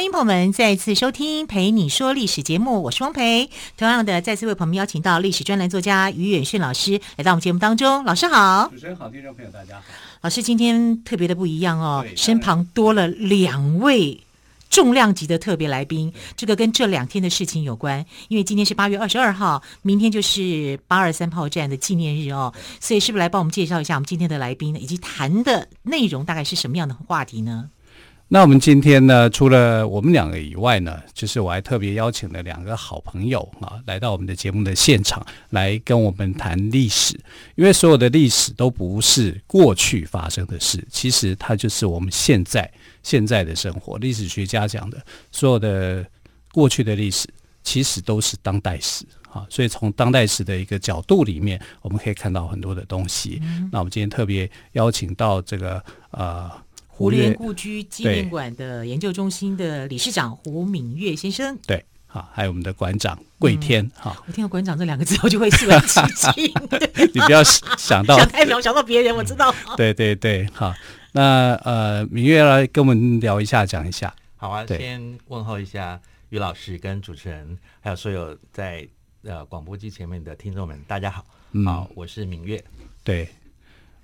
欢迎朋友们再次收听《陪你说历史》节目，我是汪培。同样的，再次为朋友们邀请到历史专栏作家于远逊老师来到我们节目当中。老师好，主持人好，听众朋友大家好。老师今天特别的不一样哦，身旁多了两位。重量级的特别来宾，这个跟这两天的事情有关，因为今天是八月二十二号，明天就是八二三炮战的纪念日哦，所以是不是来帮我们介绍一下我们今天的来宾呢？以及谈的内容大概是什么样的话题呢？那我们今天呢，除了我们两个以外呢，就是我还特别邀请了两个好朋友啊，来到我们的节目的现场，来跟我们谈历史。因为所有的历史都不是过去发生的事，其实它就是我们现在现在的生活。历史学家讲的，所有的过去的历史，其实都是当代史啊。所以从当代史的一个角度里面，我们可以看到很多的东西。嗯、那我们今天特别邀请到这个呃。胡琏故居纪念馆的研究中心的理事长胡敏月先生，对，好，还有我们的馆长桂天，哈、嗯，我听到馆长这两个字，我就会肃然起敬。你不要想到 想太渺，想到别人，我知道。对 对对，好，那呃，敏月来跟我们聊一下，讲一下。好啊，先问候一下于老师跟主持人，还有所有在呃广播机前面的听众们，大家好，嗯、好，我是敏月，对。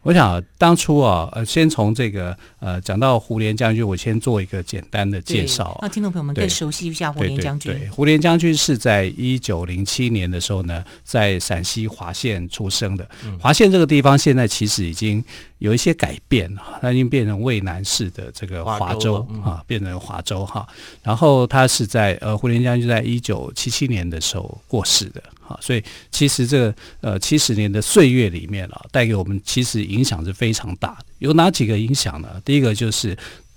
我想当初啊，呃，先从这个呃讲到胡琏将军，我先做一个简单的介绍，让听众朋友们更熟悉一下胡琏将军。对，对，对，胡琏将军是在一九零七年的时候呢，在陕西华县出生的。华县这个地方现在其实已经有一些改变了，它已经变成渭南市的这个华州啊，变成华州哈。然后他是在呃胡琏将军在一九七七年的时候过世的。好，所以其实这个呃七十年的岁月里面啊，带给我们其实影响是非常大的。有哪几个影响呢？第一个就是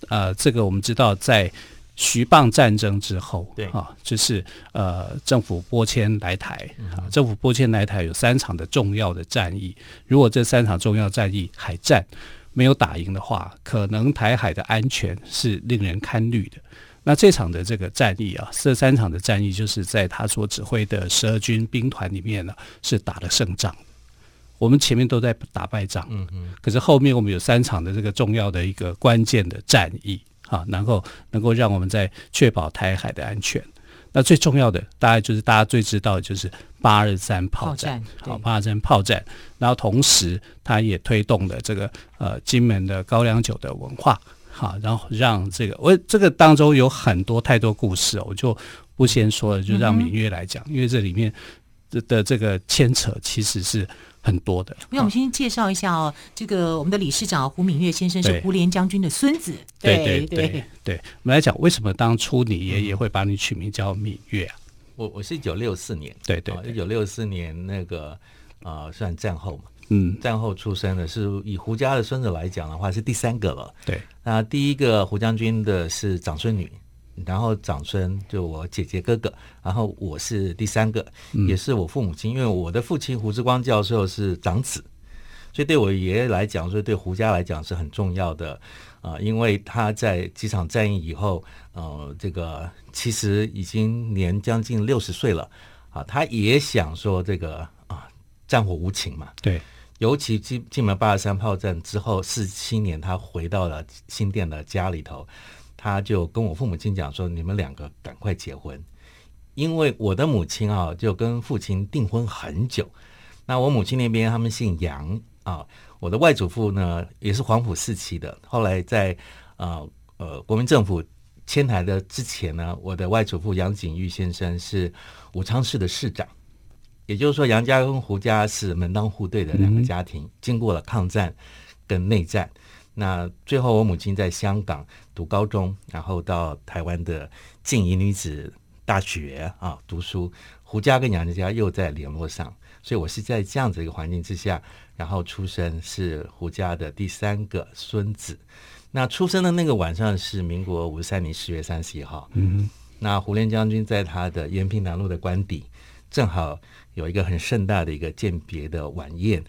呃，这个我们知道在徐蚌战争之后，对啊，就是呃政府拨迁来台啊，政府拨迁来台有三场的重要的战役。如果这三场重要战役海战没有打赢的话，可能台海的安全是令人堪虑的。那这场的这个战役啊，这三场的战役就是在他所指挥的十二军兵团里面呢，是打了胜仗。我们前面都在打败仗，嗯嗯，可是后面我们有三场的这个重要的一个关键的战役啊，能够能够让我们在确保台海的安全。那最重要的，大概就是大家最知道的就是八二三炮战，好，八二三炮战。然后同时，他也推动了这个呃金门的高粱酒的文化。好，然后让这个我这个当中有很多太多故事，我就不先说了，就让敏月来讲，嗯、因为这里面的的这个牵扯其实是很多的。那我们先介绍一下哦，这个我们的理事长胡敏月先生是胡琏将军的孙子。对对对对，对，我们来讲为什么当初你爷爷会把你取名叫敏月啊？我我是一九六四年，对对，一九六四年那个呃，算战后嘛。嗯，战后出生的是以胡家的孙子来讲的话是第三个了。对，那第一个胡将军的是长孙女，然后长孙就我姐姐哥哥，然后我是第三个，嗯、也是我父母亲，因为我的父亲胡志光教授是长子，所以对我爷爷来讲，所以对胡家来讲是很重要的啊、呃，因为他在几场战役以后，呃，这个其实已经年将近六十岁了啊，他也想说这个啊，战火无情嘛，对。尤其进进了八二三炮战之后，四七年他回到了新店的家里头，他就跟我父母亲讲说：“你们两个赶快结婚，因为我的母亲啊就跟父亲订婚很久。那我母亲那边他们姓杨啊，我的外祖父呢也是黄埔四期的，后来在呃呃国民政府迁台的之前呢，我的外祖父杨景玉先生是武昌市的市长。”也就是说，杨家跟胡家是门当户对的两个家庭，经过了抗战跟内战，那最后我母亲在香港读高中，然后到台湾的静宜女子大学啊读书，胡家跟杨家又在联络上，所以我是在这样子一个环境之下，然后出生是胡家的第三个孙子。那出生的那个晚上是民国五十三年十月三十一号，嗯，那胡琏将军在他的延平南路的官邸。正好有一个很盛大的一个饯别的晚宴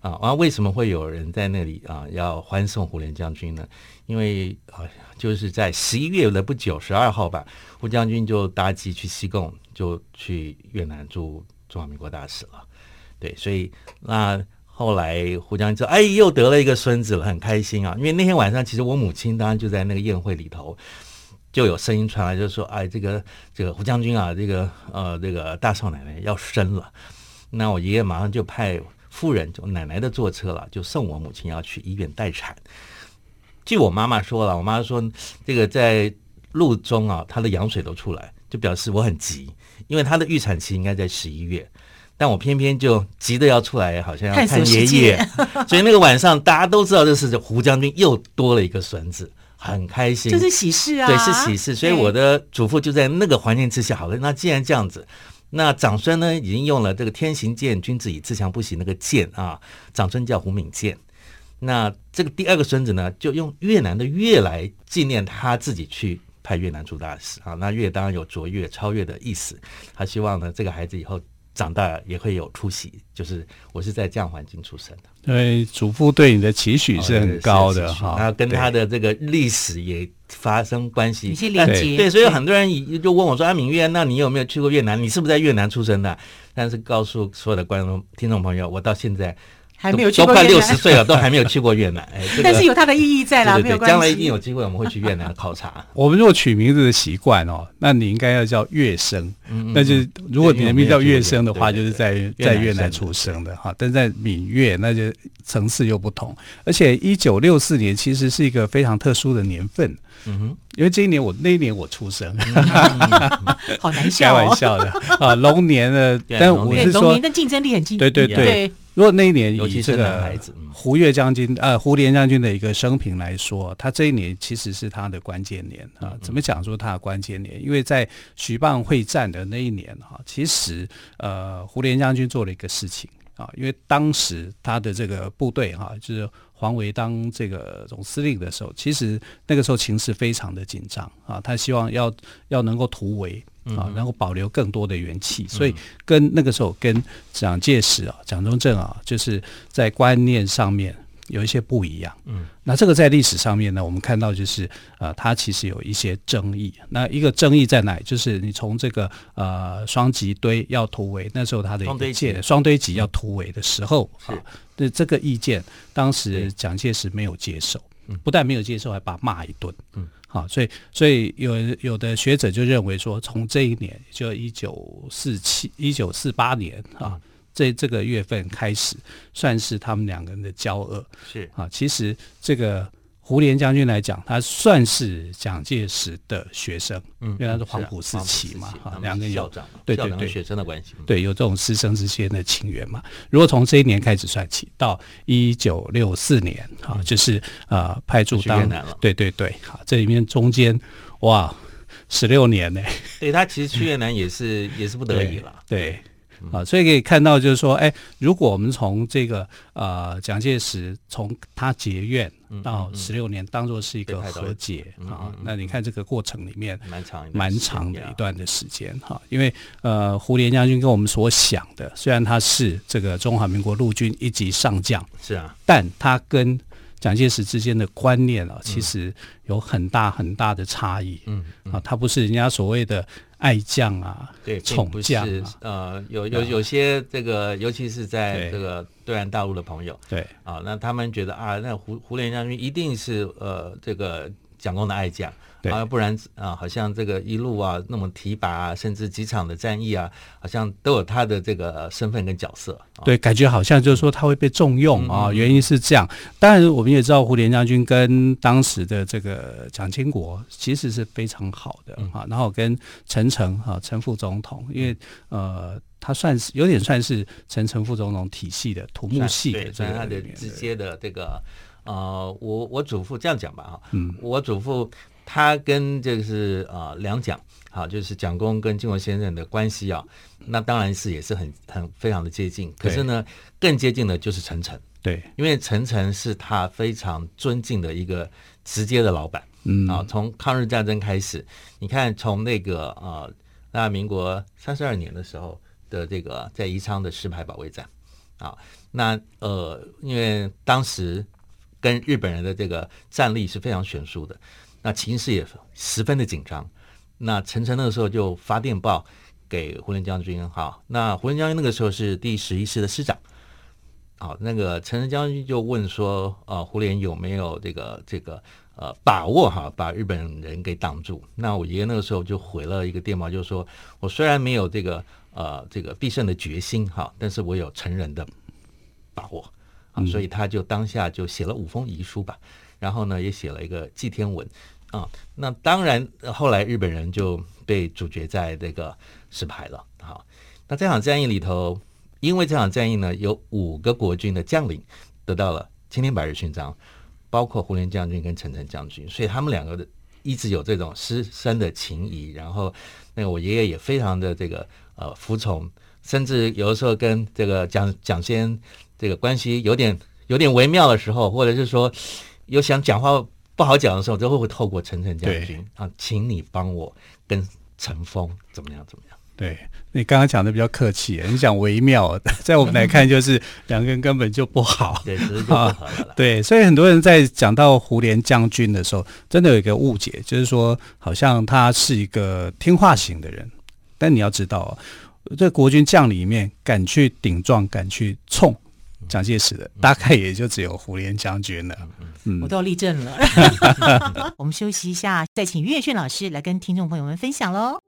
啊。然后为什么会有人在那里啊要欢送胡琏将军呢？因为啊，就是在十一月的不久，十二号吧，胡将军就搭机去西贡，就去越南驻中华民国大使了。对，所以那后来胡将军说：“哎，又得了一个孙子了，很开心啊！”因为那天晚上，其实我母亲当然就在那个宴会里头，就有声音传来，就是说：“哎，这个这个胡将军啊，这个呃，这个大少奶奶要生了。”那我爷爷马上就派夫人，就奶奶的坐车了，就送我母亲要去医院待产。据我妈妈说了，我妈说这个在路中啊，她的羊水都出来，就表示我很急，因为她的预产期应该在十一月。但我偏偏就急着要出来，好像要看爷爷，所以那个晚上大家都知道这是胡将军又多了一个孙子，很开心，这是喜事啊，对，是喜事。所以我的祖父就在那个环境之下，好了，那既然这样子，那长孙呢已经用了这个天行健，君子以自强不息那个健啊，长孙叫胡敏健。那这个第二个孙子呢，就用越南的越来纪念他自己去派越南驻大使啊。那越当然有卓越、超越的意思，他希望呢这个孩子以后。长大也会有出息，就是我是在这样环境出生的。对，祖父对你的期许是很高的哈，然后跟他的这个历史也发生关系，一些连接。对，所以很多人就问我说：“阿敏月，那你有没有去过越南？你是不是在越南出生的？”但是告诉所有的观众、听众朋友，我到现在。还没有去过，都快六十岁了，都还没有去过越南。哎，这个、但是有它的意义在啦，对对对，将来一定有机会，我们会去越南 考察。我们如果取名字的习惯哦，那你应该要叫月生。嗯，那就如果你的名字叫月生的话，就是在在越南出生的哈。但在闽越，那就层次又不同。而且一九六四年其实是一个非常特殊的年份。嗯哼，因为这一年我那一年我出生，好难笑，开玩笑的啊，龙年的，但我是说龙年的竞争力很劲，对对对。如果那一年以这个胡越将军呃胡琏将军的一个生平来说，他这一年其实是他的关键年啊。怎么讲说他的关键年？因为在徐蚌会战的那一年哈，其实呃胡琏将军做了一个事情啊，因为当时他的这个部队哈就是。黄维当这个总司令的时候，其实那个时候情势非常的紧张啊，他希望要要能够突围啊，能够保留更多的元气，所以跟那个时候跟蒋介石啊、蒋中正啊，就是在观念上面。有一些不一样，嗯，那这个在历史上面呢，我们看到就是，呃，它其实有一些争议。那一个争议在哪？就是你从这个呃双击堆要突围，那时候他的意见，双堆集要突围的时候，啊，那这个意见当时蒋介石没有接受，不但没有接受，还把骂一顿，嗯，好，所以所以有有的学者就认为说，从这一年就一九四七一九四八年啊。这这个月份开始，算是他们两个人的交恶。是啊，其实这个胡琏将军来讲，他算是蒋介石的学生，嗯，因为他是黄埔四期嘛，哈，两个人有对对对学生的关系，对，有这种师生之间的情缘嘛。如果从这一年开始算起，到一九六四年，哈，就是呃派驻当，对对对，好，这里面中间哇，十六年呢。对他其实去越南也是也是不得已了，对。啊，所以可以看到，就是说，哎，如果我们从这个呃蒋介石从他结怨到十六年，当做是一个和解啊，那你看这个过程里面蛮长蛮长的一段的时间哈，因为呃胡琏将军跟我们所想的，虽然他是这个中华民国陆军一级上将，是啊，但他跟蒋介石之间的观念啊，其实有很大很大的差异，嗯。啊，他不是人家所谓的。爱将啊，对，宠将啊，呃，有有有些这个，尤其是在这个对岸大陆的朋友，对。啊，那他们觉得啊，那胡胡琏将军一定是呃这个蒋公的爱将。啊，不然啊，好像这个一路啊，那么提拔啊，甚至几场的战役啊，好像都有他的这个身份跟角色。对，感觉好像就是说他会被重用啊，原因是这样。当然，我们也知道胡琏将军跟当时的这个蒋经国其实是非常好的啊。然后跟陈诚啊，陈副总统，因为呃，他算是有点算是陈诚副总统体系的土木系的，这他的直接的这个呃，我我祖父这样讲吧哈，嗯，我祖父。他跟这个是啊两蒋，好，就是蒋公跟金国先生的关系啊，那当然是也是很很非常的接近。可是呢，更接近的就是陈诚，对，因为陈诚是他非常尊敬的一个直接的老板，嗯啊，从抗日战争开始，你看从那个啊，那民国三十二年的时候。的这个在宜昌的石牌保卫战啊。那呃，因为当时跟日本人的这个战力是非常悬殊的，那情势也十分的紧张。那陈诚那个时候就发电报给胡琏将军，哈，那胡琏将军那个时候是第十一师的师长。好，那个陈诚将军就问说：“呃，胡琏有没有这个这个呃把握哈，把日本人给挡住？”那我爷爷那个时候就回了一个电报，就是说我虽然没有这个呃这个必胜的决心哈，但是我有成人的把握啊，所以他就当下就写了五封遗书吧，然后呢也写了一个祭天文啊。那当然后来日本人就被主角在这个石牌了。好，那这场战役里头。因为这场战役呢，有五个国军的将领得到了青天白日勋章，包括胡琏将军跟陈诚将军，所以他们两个的一直有这种师生的情谊。然后，那个我爷爷也非常的这个呃服从，甚至有的时候跟这个蒋蒋先这个关系有点有点微妙的时候，或者是说有想讲话不好讲的时候，都会会透过陈诚将军啊，请你帮我跟陈峰怎么样怎么样。对，你刚刚讲的比较客气，你讲微妙，在我们来看就是两个人根本就不好，对，就不好了。对，所以很多人在讲到胡琏将军的时候，真的有一个误解，就是说好像他是一个听话型的人，但你要知道，这国军将里面敢去顶撞、敢去冲蒋介石的，大概也就只有胡琏将军了。嗯，我都要立正了。我们休息一下，再请岳迅老师来跟听众朋友们分享喽。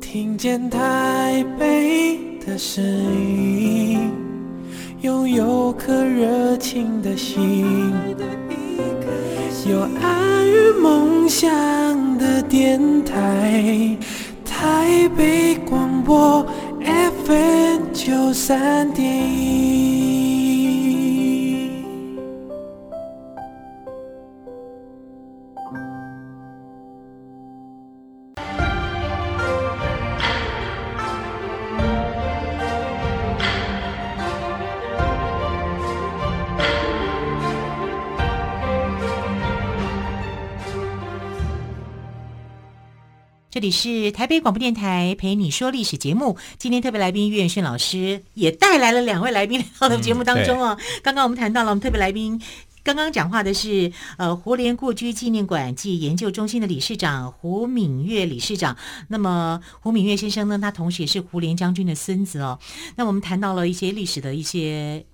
听见台北的声音，拥有颗热情的心，梦想的电台，台北广播 FM 九三点这里是台北广播电台陪你说历史节目，今天特别来宾岳迅老师也带来了两位来宾到的节目当中哦。刚刚我们谈到了我们特别来宾，刚刚讲话的是呃胡连故居纪念馆暨研究中心的理事长胡敏岳理事长。那么胡敏岳先生呢，他同时也是胡连将军的孙子哦。那我们谈到了一些历史的一些。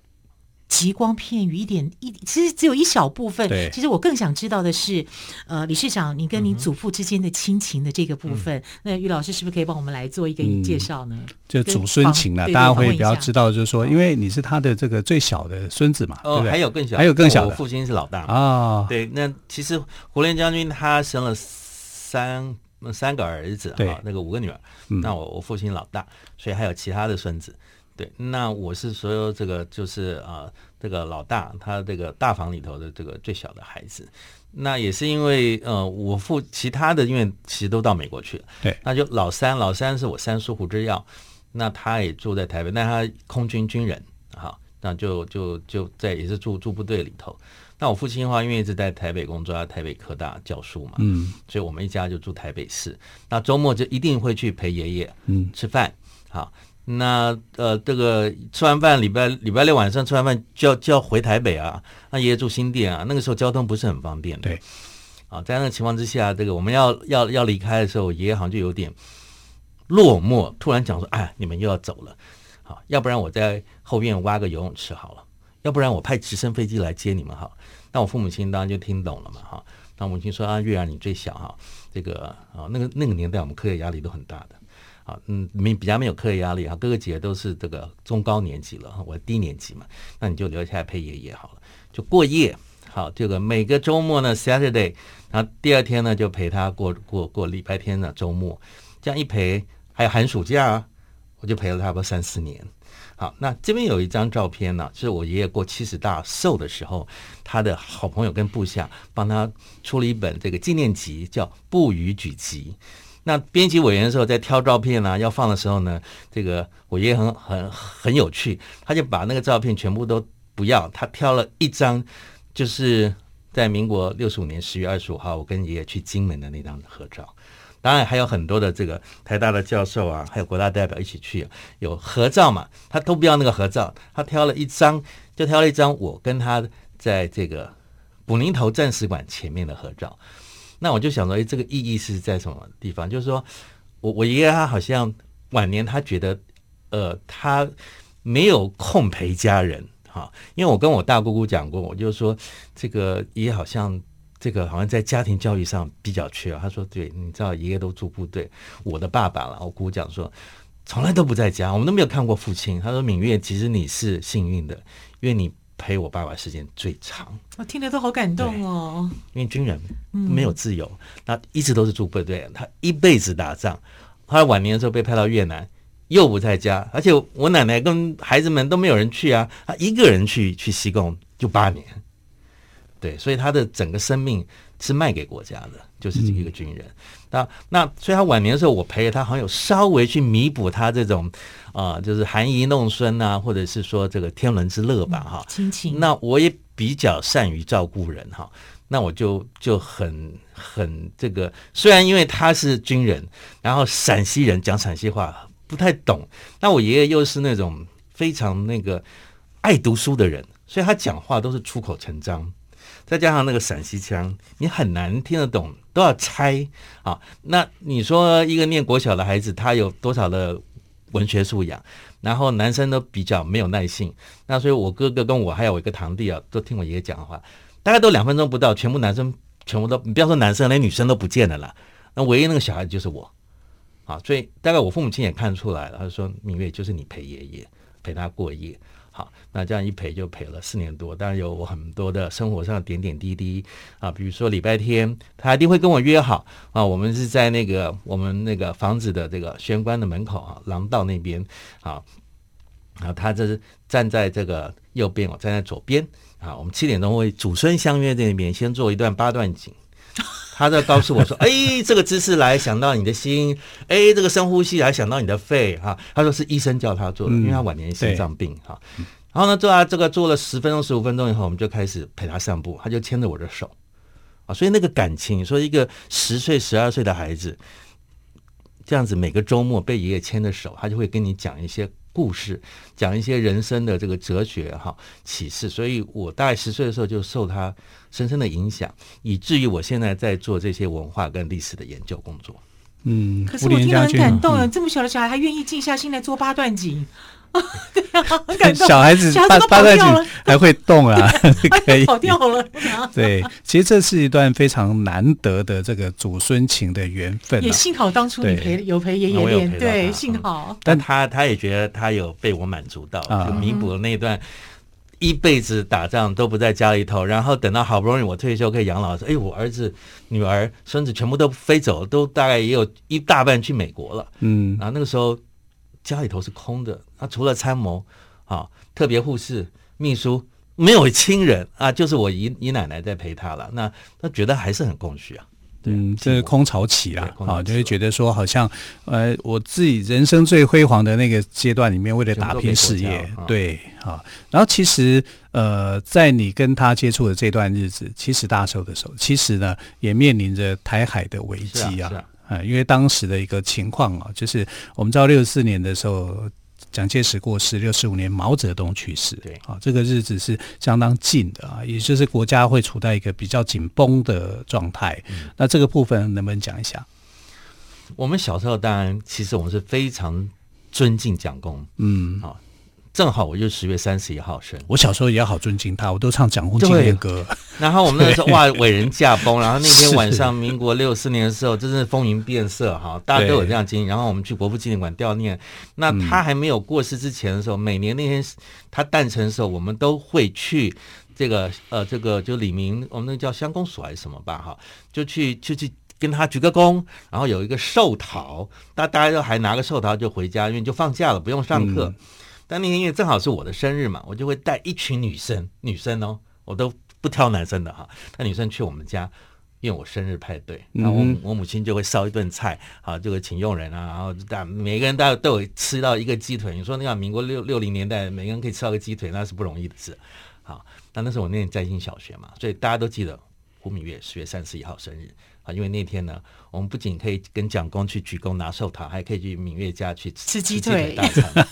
极光片语一点一，其实只有一小部分。对，其实我更想知道的是，呃，理事长，你跟你祖父之间的亲情的这个部分，嗯、那于老师是不是可以帮我们来做一个介绍呢？嗯、就祖孙情了，大家会比较知道，就是说，因为你是他的这个最小的孙子嘛。哦，还有更小，还有更小的，我父亲是老大啊、哦。对，那其实胡琏将军他生了三三个儿子，对，那个五个女儿。嗯、那我我父亲老大，所以还有其他的孙子。对，那我是所有这个就是啊，这个老大，他这个大房里头的这个最小的孩子，那也是因为呃，我父其他的因为其实都到美国去了，对，那就老三，老三是我三叔胡志耀，那他也住在台北，那他空军军人，好，那就就就在也是住住部队里头。那我父亲的话，因为一直在台北工作，在台北科大教书嘛，嗯，所以我们一家就住台北市，那周末就一定会去陪爷爷嗯吃饭，好。那呃，这个吃完饭，礼拜礼拜六晚上吃完饭就要就要回台北啊。那爷爷住新店啊，那个时候交通不是很方便的。对，啊，在那个情况之下，这个我们要要要离开的时候，爷爷好像就有点落寞，突然讲说：“哎，你们又要走了，好，要不然我在后院挖个游泳池好了，要不然我派直升飞机来接你们好。”那我父母亲当然就听懂了嘛，哈。那我母亲说：“啊，月儿你最小哈，这个啊，那个那个年代我们课业压力都很大的。”啊，嗯，没比较没有课业压力哈，哥哥姐姐都是这个中高年级了，我低年级嘛，那你就留下来陪爷爷好了，就过夜。好，这个每个周末呢，Saturday，然后第二天呢就陪他过过过礼拜天的周末，这样一陪还有寒暑假，我就陪了他差不多三四年。好，那这边有一张照片呢，是我爷爷过七十大寿的时候，他的好朋友跟部下帮他出了一本这个纪念集，叫《步履举集》。那编辑委员的时候在挑照片啊，要放的时候呢，这个我爷爷很很很有趣，他就把那个照片全部都不要，他挑了一张，就是在民国六十五年十月二十五号，我跟爷爷去金门的那张合照。当然还有很多的这个台大的教授啊，还有国大代表一起去，有合照嘛？他都不要那个合照，他挑了一张，就挑了一张我跟他在这个古宁头战史馆前面的合照。那我就想说，哎，这个意义是在什么地方？就是说我我爷爷他好像晚年他觉得，呃，他没有空陪家人哈，因为我跟我大姑姑讲过，我就说这个爷爷好像。这个好像在家庭教育上比较缺啊。他说：“对，你知道爷爷都住部队，我的爸爸了。我姑姑讲说，从来都不在家，我们都没有看过父亲。他说：‘敏月，其实你是幸运的，因为你陪我爸爸时间最长。’我听了都好感动哦。因为军人没有自由，他一直都是住部队，他一辈子打仗。后来晚年的时候被派到越南，又不在家，而且我奶奶跟孩子们都没有人去啊，他一个人去去西贡就八年。”对，所以他的整个生命是卖给国家的，就是这一个军人。嗯、那那所以他晚年的时候，我陪着他，好像有稍微去弥补他这种啊、呃，就是含饴弄孙啊，或者是说这个天伦之乐吧，哈、嗯。亲情。那我也比较善于照顾人哈，那我就就很很这个，虽然因为他是军人，然后陕西人讲陕西话不太懂，那我爷爷又是那种非常那个爱读书的人，所以他讲话都是出口成章。再加上那个陕西腔，你很难听得懂，都要猜啊。那你说一个念国小的孩子，他有多少的文学素养？然后男生都比较没有耐性。那所以我哥哥跟我还有我一个堂弟啊，都听我爷爷讲的话，大概都两分钟不到，全部男生全部都，你不要说男生，连女生都不见了啦。那唯一那个小孩就是我啊，所以大概我父母亲也看出来了，他说：“明月就是你陪爷爷，陪他过夜。”好，那这样一陪就陪了四年多，当然有我很多的生活上的点点滴滴啊，比如说礼拜天他一定会跟我约好啊，我们是在那个我们那个房子的这个玄关的门口啊，廊道那边啊，然后他这是站在这个右边，我站在左边啊，我们七点钟会祖孙相约在那边，先做一段八段锦。他在告诉我说：“ 哎，这个姿势来想到你的心，哎，这个深呼吸来想到你的肺，哈。”他说是医生叫他做的，因为他晚年心脏病，哈。然后呢，做啊这个做了十分钟、十五分钟以后，我们就开始陪他散步，他就牵着我的手，啊，所以那个感情，说一个十岁、十二岁的孩子，这样子每个周末被爷爷牵着手，他就会跟你讲一些。故事讲一些人生的这个哲学哈启示，所以我大概十岁的时候就受他深深的影响，以至于我现在在做这些文化跟历史的研究工作。嗯，可是我听得很感动啊，嗯、这么小的小孩还愿意静下心来做八段锦。对啊，很感动。小孩子八八段锦还会动啊，可以跑掉了。对，其实这是一段非常难得的这个祖孙情的缘分。也幸好当初你陪有陪爷爷练，对，幸好。但他他也觉得他有被我满足到，就弥补了那段一辈子打仗都不在家里头，然后等到好不容易我退休可以养老，说哎，我儿子、女儿、孙子全部都飞走了，都大概也有一大半去美国了。嗯，然后那个时候。家里头是空的，他除了参谋啊，特别护士、秘书，没有亲人啊，就是我姨姨奶奶在陪他了。那他觉得还是很空虚啊。嗯，这是空巢期了啊，就会觉得说，好像呃，我自己人生最辉煌的那个阶段里面，为了打拼事业，对啊。然后其实呃，在你跟他接触的这段日子，七十大寿的时候，其实呢，也面临着台海的危机啊。啊，因为当时的一个情况啊，就是我们知道六四年的时候，蒋介石过世，六十五年毛泽东去世，对啊，这个日子是相当近的啊，也就是国家会处在一个比较紧绷的状态。嗯、那这个部分能不能讲一下？我们小时候当然，其实我们是非常尊敬蒋公，嗯，啊。正好我就十月三十一号生，我小时候也好尊敬他，我都唱蒋公纪念歌。然后我们那时候 哇，伟人驾崩，然后那天晚上，民国六四年的时候，真是风云变色哈，大家都有这样经历。然后我们去国父纪念馆悼念，那他还没有过世之前的时候，每年那天他诞辰的时候，我们都会去这个呃这个就李明，我们那叫乡公所还是什么吧哈，就去就去跟他鞠个躬，然后有一个寿桃，大大家都还拿个寿桃就回家，因为就放假了，不用上课。嗯但那天因为正好是我的生日嘛，我就会带一群女生，女生哦，我都不挑男生的哈。那女生去我们家，因为我生日派对，然后我我母亲就会烧一顿菜，好，就会请佣人啊，然后大每个人大家都有吃到一个鸡腿。你说那个民国六六零年代，每个人可以吃到一个鸡腿，那是不容易的事。好，那那时候我念在新小学嘛，所以大家都记得胡敏月十月三十一号生日啊。因为那天呢，我们不仅可以跟蒋公去鞠躬拿寿桃，还可以去明月家去吃鸡腿大餐。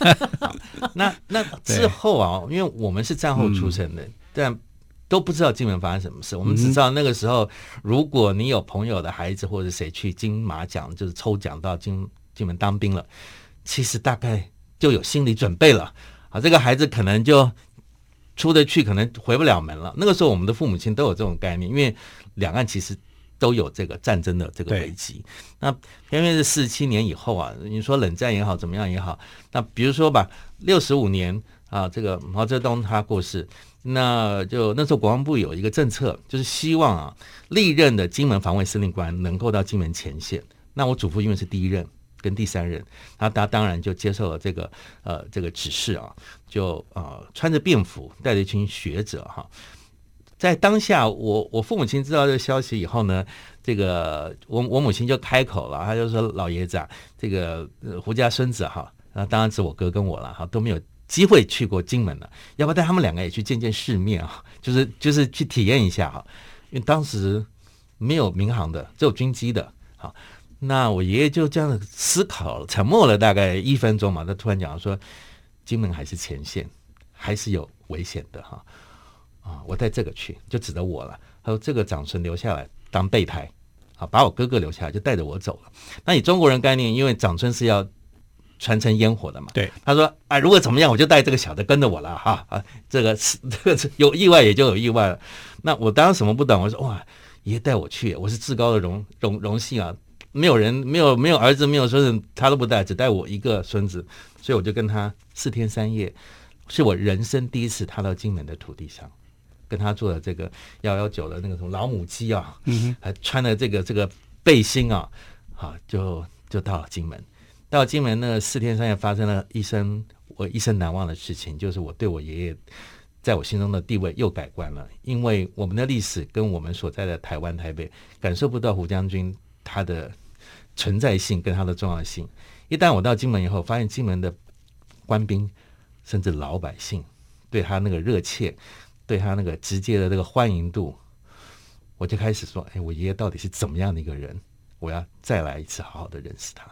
那那之后啊，因为我们是战后出生的，嗯、但都不知道金门发生什么事。我们只知道那个时候，如果你有朋友的孩子或者谁去金马奖，就是抽奖到金金门当兵了，其实大概就有心理准备了啊，这个孩子可能就。出得去可能回不了门了。那个时候，我们的父母亲都有这种概念，因为两岸其实都有这个战争的这个危机。那偏偏是四七年以后啊，你说冷战也好，怎么样也好。那比如说吧，六十五年啊，这个毛泽东他过世，那就那时候国防部有一个政策，就是希望啊历任的金门防卫司令官能够到金门前线。那我祖父因为是第一任。跟第三任，他他当然就接受了这个呃这个指示啊，就呃穿着便服，带着一群学者哈，在当下我我父母亲知道这个消息以后呢，这个我我母亲就开口了，她就说老爷子啊，这个胡家孙子哈，那当然是我哥跟我了哈，都没有机会去过金门了，要不要带他们两个也去见见世面啊？就是就是去体验一下哈，因为当时没有民航的，只有军机的，好。那我爷爷就这样思考，沉默了大概一分钟嘛。他突然讲说：“金门还是前线，还是有危险的哈。”，我带这个去，就指着我了。他说：“这个长孙留下来当备胎，啊，把我哥哥留下来，就带着我走了。”那以中国人概念，因为长孙是要传承烟火的嘛。对，他说：“啊，如果怎么样，我就带这个小的跟着我了哈。啊，这个是 这个是有意外也就有意外了。那我当然什么不懂，我说：哇，爷爷带我去，我是至高的荣荣荣幸啊。”没有人，没有没有儿子，没有孙子，他都不带，只带我一个孙子，所以我就跟他四天三夜，是我人生第一次踏到金门的土地上，跟他做的这个幺幺九的那个什么老母鸡啊，嗯，还穿了这个这个背心啊，好，就就到了金门。到金门那四天三夜，发生了一生我一生难忘的事情，就是我对我爷爷在我心中的地位又改观了，因为我们的历史跟我们所在的台湾台北感受不到胡将军他的。存在性跟他的重要性，一旦我到金门以后，发现金门的官兵甚至老百姓对他那个热切，对他那个直接的这个欢迎度，我就开始说：哎，我爷爷到底是怎么样的一个人？我要再来一次，好好的认识他。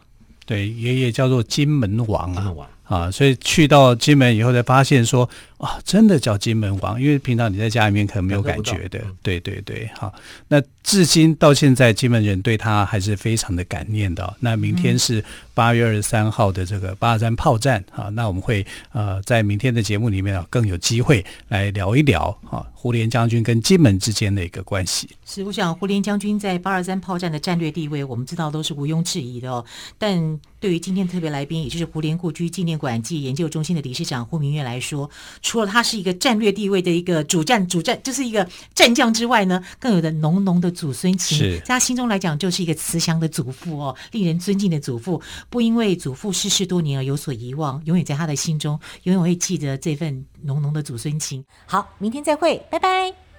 对，爷爷叫做金门王啊。啊，所以去到金门以后才发现说，啊，真的叫金门王，因为平常你在家里面可能没有感觉的。对对对，好，那至今到现在，金门人对他还是非常的感念的。那明天是八月二十三号的这个八二三炮战啊，那我们会呃在明天的节目里面啊，更有机会来聊一聊啊，胡琏将军跟金门之间的一个关系。是，我想胡琏将军在八二三炮战的战略地位，我们知道都是毋庸置疑的哦。但对于今天特别来宾，也就是胡琏故居纪念馆暨研究中心的理事长胡明月来说，除了他是一个战略地位的一个主战主战，就是一个战将之外呢，更有的浓浓的祖孙情，在他心中来讲，就是一个慈祥的祖父哦，令人尊敬的祖父，不因为祖父逝世多年而有所遗忘，永远在他的心中，永远会记得这份浓浓的祖孙情。好，明天再会，拜拜。